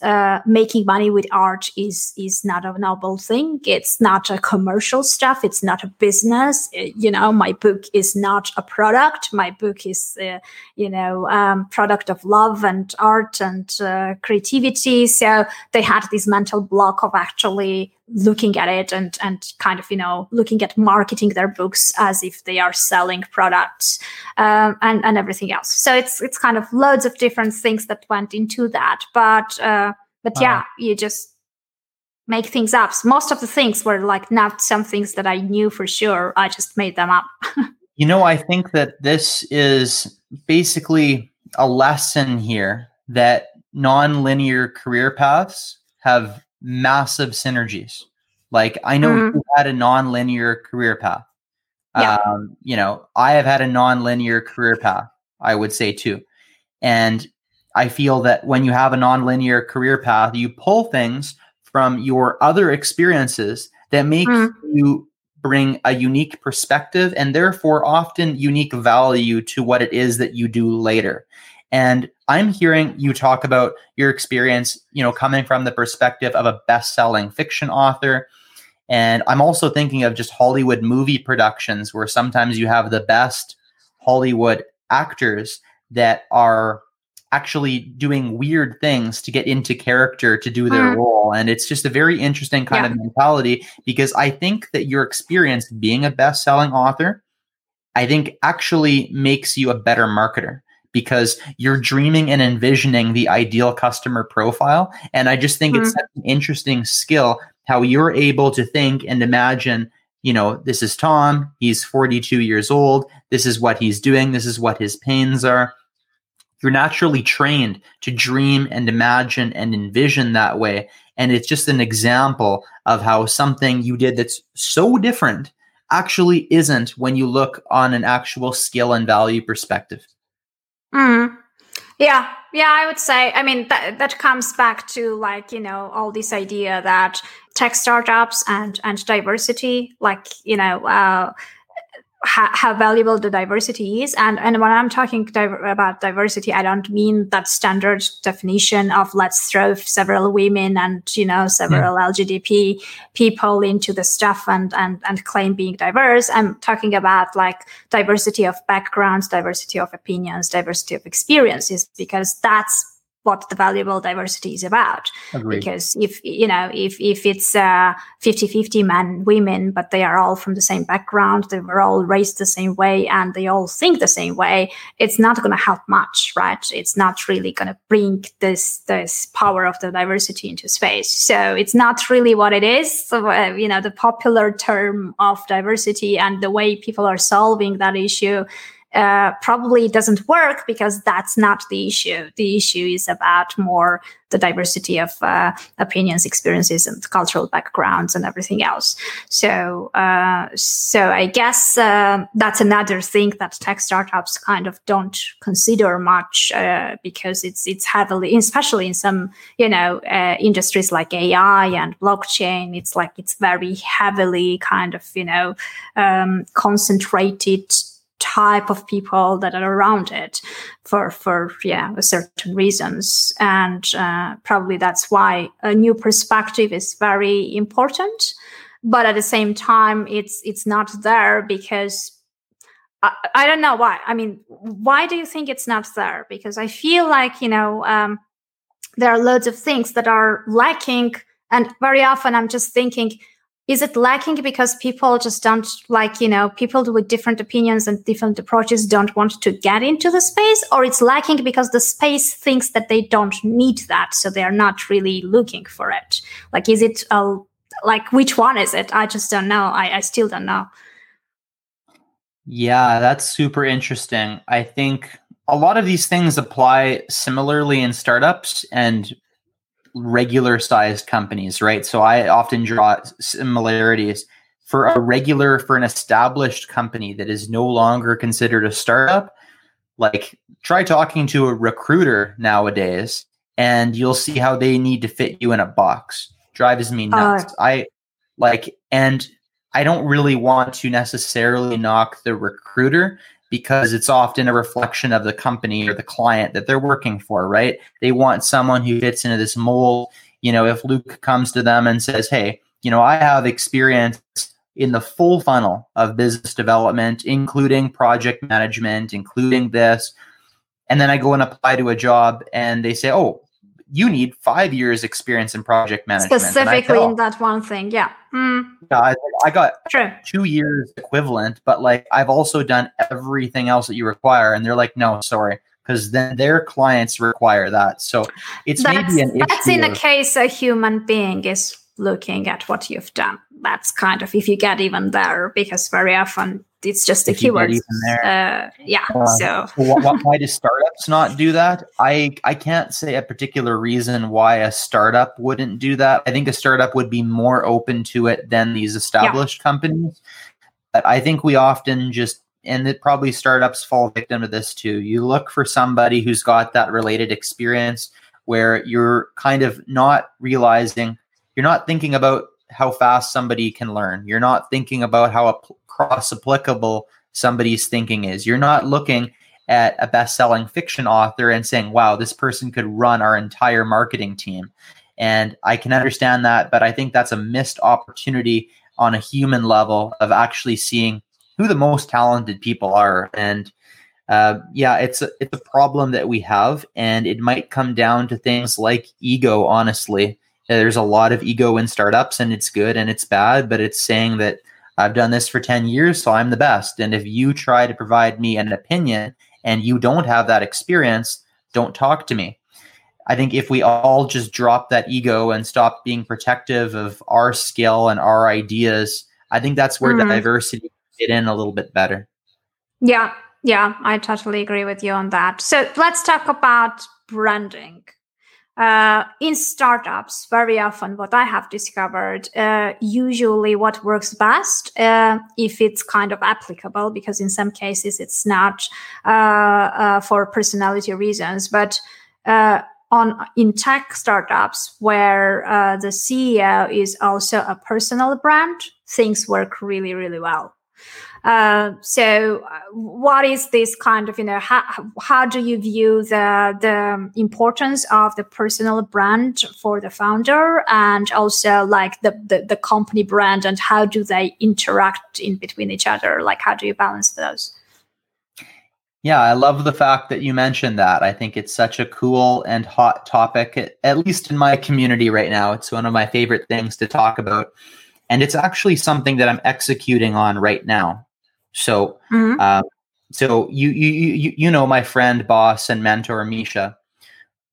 uh, making money with art is is not a noble thing. It's not a commercial stuff. It's not a business. It, you know, my book is not a product. My book is, uh, you know, um, product of love and art and uh, creativity. So they had this mental block of actually looking at it and and kind of you know looking at marketing their books as if they are selling products um, and and everything else. So it's it's kind of loads of different things that went into that but uh, but wow. yeah you just make things up. Most of the things were like not some things that i knew for sure. I just made them up. You know i think that this is basically a lesson here that non-linear career paths have massive synergies. Like I know mm-hmm. you had a non-linear career path. Yeah. Um, you know, I have had a non-linear career path, I would say too. And I feel that when you have a non-linear career path, you pull things from your other experiences that make mm-hmm. you bring a unique perspective and therefore often unique value to what it is that you do later. And I'm hearing you talk about your experience, you know, coming from the perspective of a best-selling fiction author. And I'm also thinking of just Hollywood movie productions where sometimes you have the best Hollywood actors that are actually doing weird things to get into character to do their mm. role. And it's just a very interesting kind yeah. of mentality because I think that your experience being a best selling author, I think actually makes you a better marketer because you're dreaming and envisioning the ideal customer profile. And I just think mm. it's an interesting skill how you're able to think and imagine you know, this is Tom. He's 42 years old. This is what he's doing. This is what his pains are you're naturally trained to dream and imagine and envision that way. And it's just an example of how something you did that's so different actually isn't when you look on an actual skill and value perspective. Mm. Yeah, yeah, I would say. I mean, that that comes back to like you know all this idea that tech startups and and diversity, like you know, uh, how, how, valuable the diversity is. And, and when I'm talking diver- about diversity, I don't mean that standard definition of let's throw several women and, you know, several mm. LGBT people into the stuff and, and, and claim being diverse. I'm talking about like diversity of backgrounds, diversity of opinions, diversity of experiences, because that's what the valuable diversity is about. Agreed. because if you know if if it's uh 50-50 men women but they are all from the same background they were all raised the same way and they all think the same way it's not going to help much right? It's not really going to bring this this power of the diversity into space. So it's not really what it is so, uh, you know the popular term of diversity and the way people are solving that issue uh, probably doesn't work because that's not the issue. The issue is about more the diversity of uh, opinions, experiences, and cultural backgrounds, and everything else. So, uh, so I guess uh, that's another thing that tech startups kind of don't consider much uh, because it's it's heavily, especially in some you know uh, industries like AI and blockchain. It's like it's very heavily kind of you know um, concentrated type of people that are around it for for yeah certain reasons. And uh, probably that's why a new perspective is very important. But at the same time it's it's not there because I, I don't know why. I mean why do you think it's not there? Because i feel like you know um, there are loads of things that are lacking. And very often i'm just thinking is it lacking because people just don't like you know people with different opinions and different approaches don't want to get into the space? Or it's lacking because the space thinks that they don't need that so they're not really looking for it? Like is it a like which one is it? I just don't know. I, I still don't know. Yeah that's super interesting. I think a lot of these things apply similarly in startups and regular sized companies, right? So I often draw similarities for a regular, for an established company that is no longer considered a startup. Like, try talking to a recruiter nowadays, and you'll see how they need to fit you in a box. Drives me nuts. Uh, I like, and I don't really want to necessarily knock the recruiter because it's often a reflection of the company or the client that they're working for, right? They want someone who fits into this mold. You know, if Luke comes to them and says, Hey, you know, I have experience in the full funnel of business development, including project management, including this. And then I go and apply to a job and they say, Oh, you need five years experience in project management. Specifically in that one thing. Yeah. Mm. yeah I, I got True. two years equivalent, but like I've also done everything else that you require. And they're like, no, sorry. Because then their clients require that. So it's that's, maybe an issue. That's in a case a human being is looking at what you've done. That's kind of if you get even there, because very often it's just the keywords. Uh, yeah. Uh, so why, why do startups not do that? I I can't say a particular reason why a startup wouldn't do that. I think a startup would be more open to it than these established yeah. companies. But I think we often just and it probably startups fall victim to this too. You look for somebody who's got that related experience where you're kind of not realizing you're not thinking about how fast somebody can learn. You're not thinking about how cross applicable somebody's thinking is. You're not looking at a best-selling fiction author and saying, "Wow, this person could run our entire marketing team." And I can understand that, but I think that's a missed opportunity on a human level of actually seeing who the most talented people are. And uh, yeah, it's a, it's a problem that we have, and it might come down to things like ego. Honestly, there's a lot of ego in startups, and it's good and it's bad, but it's saying that I've done this for ten years, so I'm the best. And if you try to provide me an opinion and you don't have that experience, don't talk to me. I think if we all just drop that ego and stop being protective of our skill and our ideas, I think that's where mm-hmm. diversity fit in a little bit better. Yeah, yeah, I totally agree with you on that. So let's talk about branding. Uh, in startups, very often what I have discovered, uh, usually what works best, uh, if it's kind of applicable, because in some cases it's not uh, uh, for personality reasons, but uh, on in tech startups where the CEO is also a personal brand, things work really, really well. Uh, so, uh, what is this kind of you know how how do you view the the importance of the personal brand for the founder and also like the, the the company brand and how do they interact in between each other? Like how do you balance those? Yeah, I love the fact that you mentioned that. I think it's such a cool and hot topic, at least in my community right now. It's one of my favorite things to talk about. And it's actually something that I'm executing on right now. So, mm-hmm. uh, so you, you you you know my friend, boss, and mentor Misha.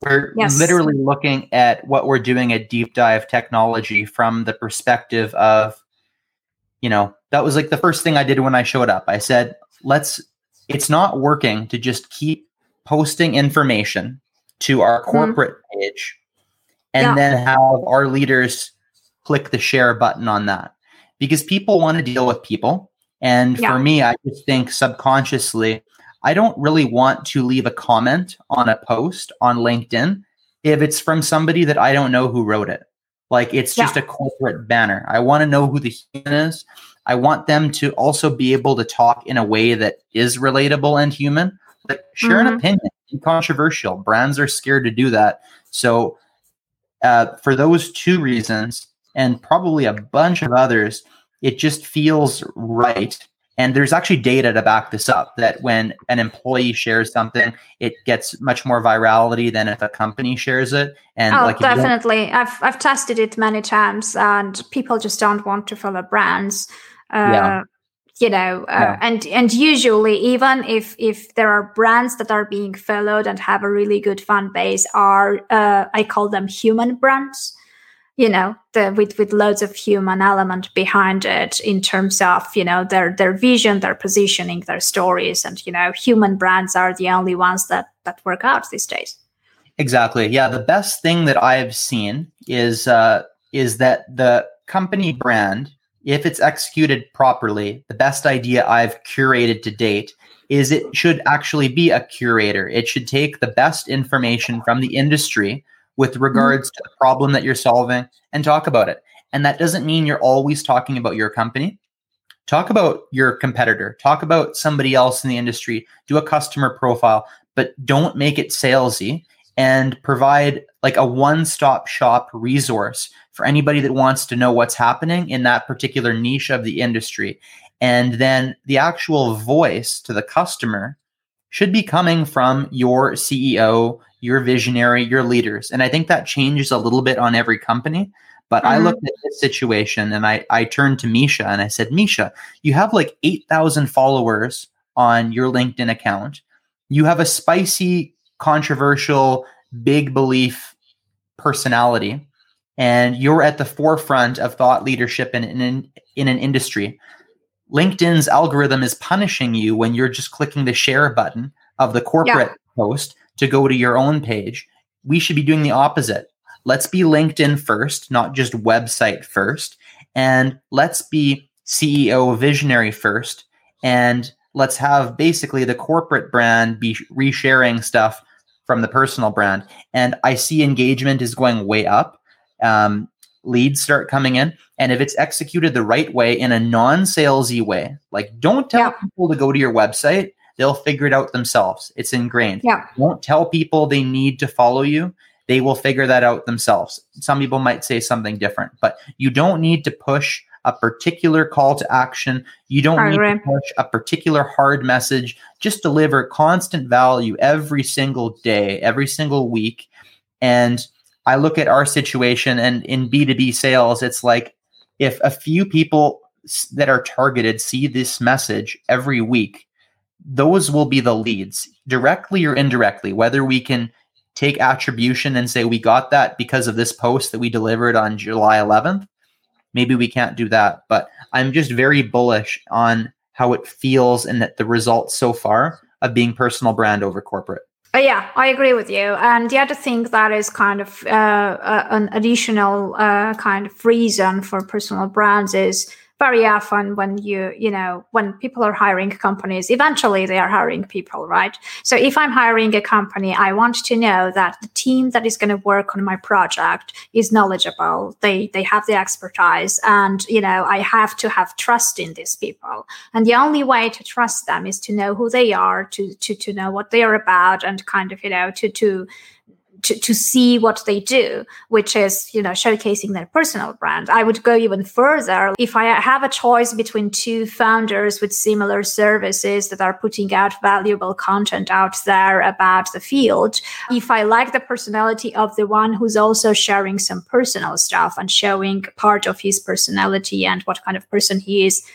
We're yes. literally looking at what we're doing at Deep Dive Technology from the perspective of, you know, that was like the first thing I did when I showed up. I said, let's it's not working to just keep posting information to our mm-hmm. corporate mm. page and yeah. then have our leaders click the share button on that because people want to deal with people and yeah. for me i just think subconsciously i don't really want to leave a comment on a post on linkedin if it's from somebody that i don't know who wrote it like it's just yeah. a corporate banner i want to know who the human is I want them to also be able to talk in a way that is relatable and human. Like share mm-hmm. an opinion, be controversial. Brands are scared to do that. So, uh, for those two reasons, and probably a bunch of others, it just feels right. And there's actually data to back this up that when an employee shares something, it gets much more virality than if a company shares it. And oh, like definitely. I've I've tested it many times and people just don't want to follow brands yeah. Uh, you know uh, yeah. and and usually even if if there are brands that are being followed and have a really good fan base are uh, i call them human brands you know the, with with loads of human element behind it in terms of you know their their vision their positioning their stories. And you know human brands are the only ones that that work out these days. Exactly. Yeah the best thing that i've seen is uh is that the company brand if it's executed properly, the best idea I've curated to date is it should actually be a curator. It should take the best information from the industry with mm-hmm. regards to the problem that you're solving and talk about it. And that doesn't mean you're always talking about your company. Talk about your competitor, talk about somebody else in the industry, do a customer profile, but don't make it salesy and provide like a one-stop shop resource for anybody that wants to know what's happening in that particular niche of the industry. And then the actual voice to the customer should be coming from your CEO, your visionary, your leaders. And I think that changes a little bit on every company. But mm-hmm. I looked at this situation and I, I turned to Misha and I said, Misha, you have like 8,000 followers on your LinkedIn account. You have a spicy controversial, big belief personality, and you're at the forefront of thought leadership in, in, in an industry. LinkedIn's algorithm is punishing you when you're just clicking the share button of the corporate yeah. post to go to your own page. We should be doing the opposite. Let's be LinkedIn first, not just website first. And let's be CEO visionary first. And let's have basically the corporate brand be resharing stuff from the personal brand. And I see engagement is going way up. Um, leads start coming in. And if it's executed the right way in a non salesy way, like don't tell yeah. people to go to your website they'll figure it out themselves. It's ingrained. Yeah. Don't tell people they need to follow you. They will figure that out themselves. Some people might say something different, but you don't need to push a particular call to action. You don't I need to push a particular hard message. Just deliver constant value every single day, every single week. And I look at our situation and in B2B sales, it's like if a few people that are targeted see this message every week, those will be the leads, directly or indirectly, whether we can take attribution and say we got that because of this post that we delivered on July 11th. Maybe we can't do that, but I'm just very bullish on how it feels and that the results so far of being personal brand over corporate. Uh, yeah, I agree with you. And the other thing that is kind of uh, uh, an additional uh, kind of reason for personal brands is very often when you you know when people are hiring companies eventually they are hiring people right? So if i'm hiring a company i want to know that the team that is going to work on my project is knowledgeable they they have the expertise and you know i have to have trust in these people. And the only way to trust them is to know who they are to to to know what they are about and kind of you know to to to, to see what they do, which is, you know, showcasing their personal brand. I would go even further. If I have a choice between two founders with similar services that are putting out valuable content out there about the field, if I like the personality of the one who's also sharing some personal stuff and showing part of his personality and what kind of person he is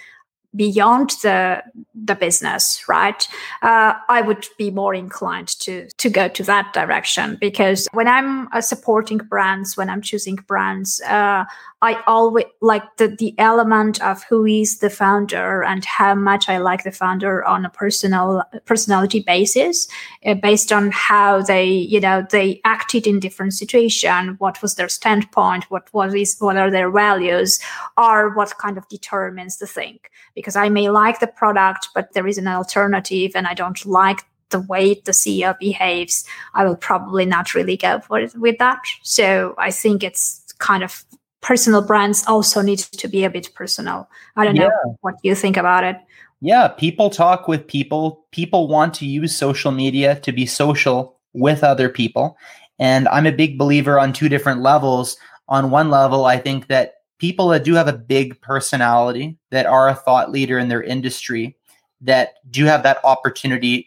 beyond the the business right? Uh, i would be more inclined to to go to that direction because when i'm uh, supporting brands when i'm choosing brands uh, i always like the the element of who is the founder and how much i like the founder on a personal personality basis uh, based on how they you know they acted in different situation what was their standpoint what was what are their values or what kind of determines the thing because I may like the product, but there is an alternative and I don't like the way the CEO behaves, I will probably not really go for it with that. So I think it's kind of personal brands also need to be a bit personal. I don't Yeah. know what you think about it. Yeah, people talk with people. People want to use social media to be social with other people. And I'm a big believer on two different levels. On one level, I think that people that do have a big personality, that are a thought leader in their industry, that do have that opportunity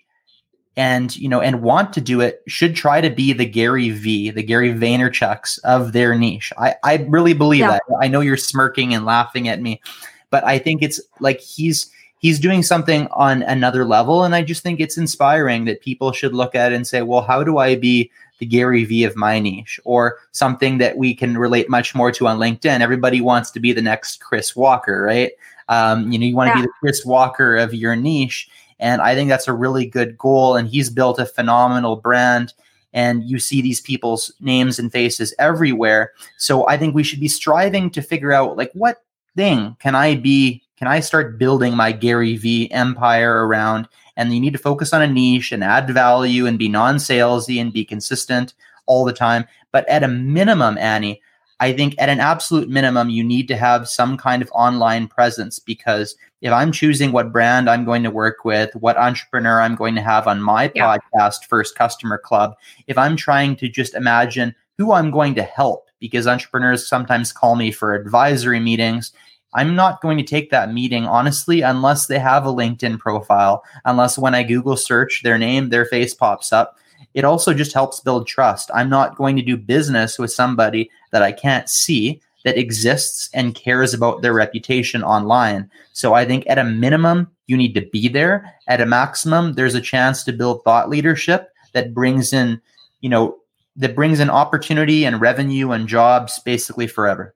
and you know and want to do it should try to be the Gary Vee, the Gary Vaynerchuk's of their niche. I, I really believe Yeah. that. I know you're smirking and laughing at me, but I think it's like he's he's doing something on another level and i just think it's inspiring that people should look at it and say well how do i be the gary vee of my niche or something that we can relate much more to on linkedin. Everybody wants to be the next chris walker right? Um, you know you want to Yeah. be the chris walker of your niche and i think that's a really good goal and he's built a phenomenal brand and you see these people's names and faces everywhere. So i think we should be striving to figure out like what thing can i be can I start building my Gary Vee empire around? And you need to focus on a niche and add value and be non salesy and be consistent all the time. But at a minimum, Ani, I think at an absolute minimum, you need to have some kind of online presence because if I'm choosing what brand I'm going to work with, what entrepreneur I'm going to have on my Yeah. podcast, First Customer Club, if I'm trying to just imagine who I'm going to help, because entrepreneurs sometimes call me for advisory meetings. I'm not going to take that meeting honestly unless they have a LinkedIn profile, unless when I Google search their name, their face pops up. It also just helps build trust. I'm not going to do business with somebody that I can't see that exists and cares about their reputation online. So I think at a minimum, you need to be there. At a maximum, there's a chance to build thought leadership that brings in, you know, that brings in opportunity and revenue and jobs basically forever.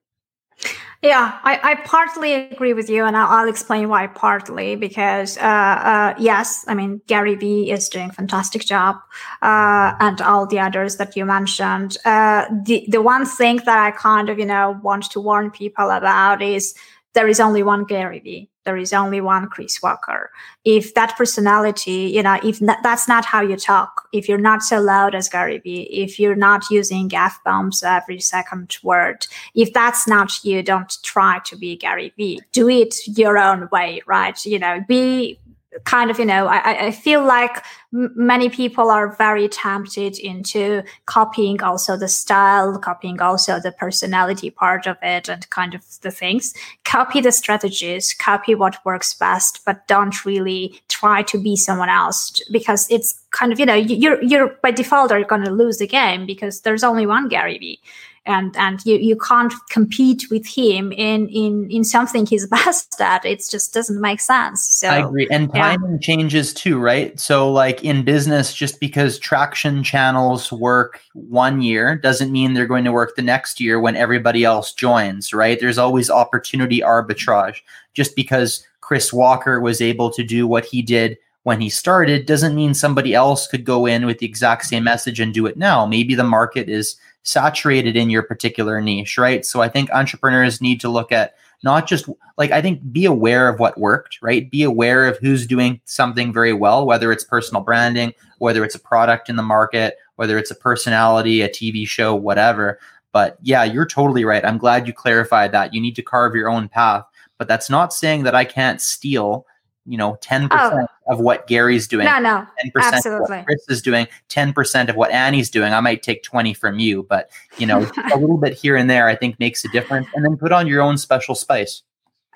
Yeah, I, I partly agree with you, and I'll, I'll explain why partly. Because uh, uh, yes, I mean Gary Vee is doing fantastic job, uh, and all the others that you mentioned. Uh, the the one thing that I kind of you know want to warn people about is there is only one Gary Vee. There is only one Chris Walker. If that personality, you know, if that, that's not how you talk, if you're not so loud as Gary Vee, if you're not using f bombs every second word, if that's not you, don't try to be Gary Vee. Do it your own way, right? You know, be kind of you know i, I feel like m- many people are very tempted into copying also the style copying also the personality part of it and kind of the things. Copy the strategies copy what works best but don't really try to be someone else because it's kind of you know you're you're by default are going to lose the game because there's only one gary vee and and you you can't compete with him in in in something he's best at. It just doesn't make sense. So i agree. And timing yeah. changes too right? So like in business just because traction channels work one year doesn't mean they're going to work the next year when everybody else joins right? There's always opportunity arbitrage. Just because chris walker was able to do what he did when he started doesn't mean somebody else could go in with the exact same message and do it now. Maybe the market is saturated in your particular niche, right? So I think entrepreneurs need to look at not just like I think be aware of what worked, right? Be aware of who's doing something very well, whether it's personal branding, whether it's a product in the market, whether it's a personality, a TV show, whatever. But yeah, you're totally right. I'm glad you clarified that. You need to carve your own path, but that's not saying that I can't steal you know, 10% oh. of what Gary's doing. No, no. 10% absolutely. of what Chris is doing, 10% of what Ani's doing. I might take 20 from you, but you know, a little bit here and there I think makes a difference. And then put on your own special spice.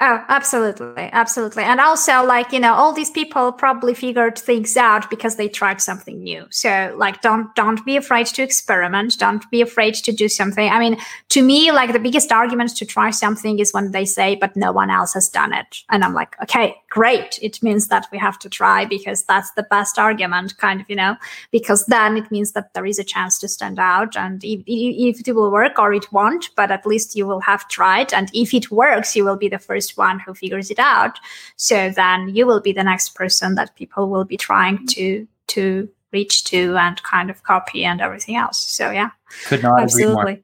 Oh, absolutely. Absolutely. And also, like, you know, all these people probably figured things out because they tried something new. So, like, don't, don't be afraid to experiment. Don't be afraid to do something. I mean, to me, like, the biggest argument to try something is when they say, but no one else has done it. And I'm like, okay, great. It means that we have to try because that's the best argument, kind of, you know, because then it means that there is a chance to stand out. And if, if it will work or it won't, but at least you will have tried. And if it works, you will be the first one who figures it out. So then you will be the next person that people will be trying to to reach to and kind of copy and everything else. So yeah, could not absolutely.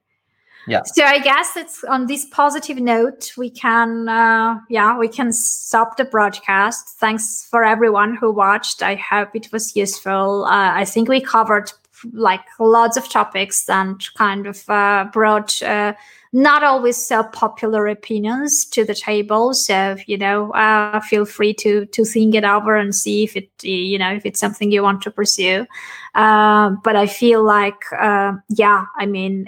Yeah. So I guess it's on this positive note we can uh, yeah we can stop the broadcast. Thanks for everyone who watched. I hope it was useful. Uh, I think we covered like lots of topics and kind of uh, brought uh, not always so popular opinions to the table. So you know, uh, feel free to to think it over and see if it you know if it's something you want to pursue. Uh, but I feel like uh, yeah, I mean.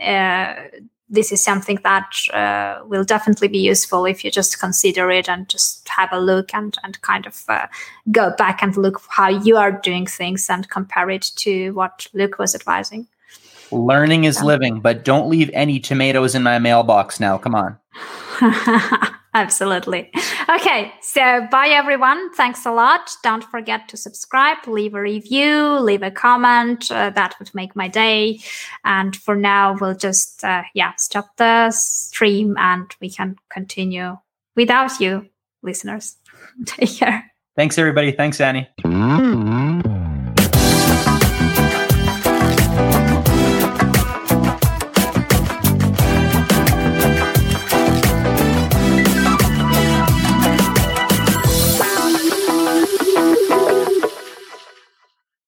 This is something that uh, will definitely be useful if you just consider it and just have a look and, and kind of uh, go back and look how you are doing things and compare it to what Luke was advising. Learning is living, but don't leave any tomatoes in my mailbox now. Come on. Absolutely. Okay, so bye everyone. Thanks a lot. Don't forget to subscribe, leave a review, leave a comment. Uh, that would make my day. And for now, we'll just uh, yeah stop the stream and we can continue without you, listeners. Take care. Thanks everybody. Thanks Ani.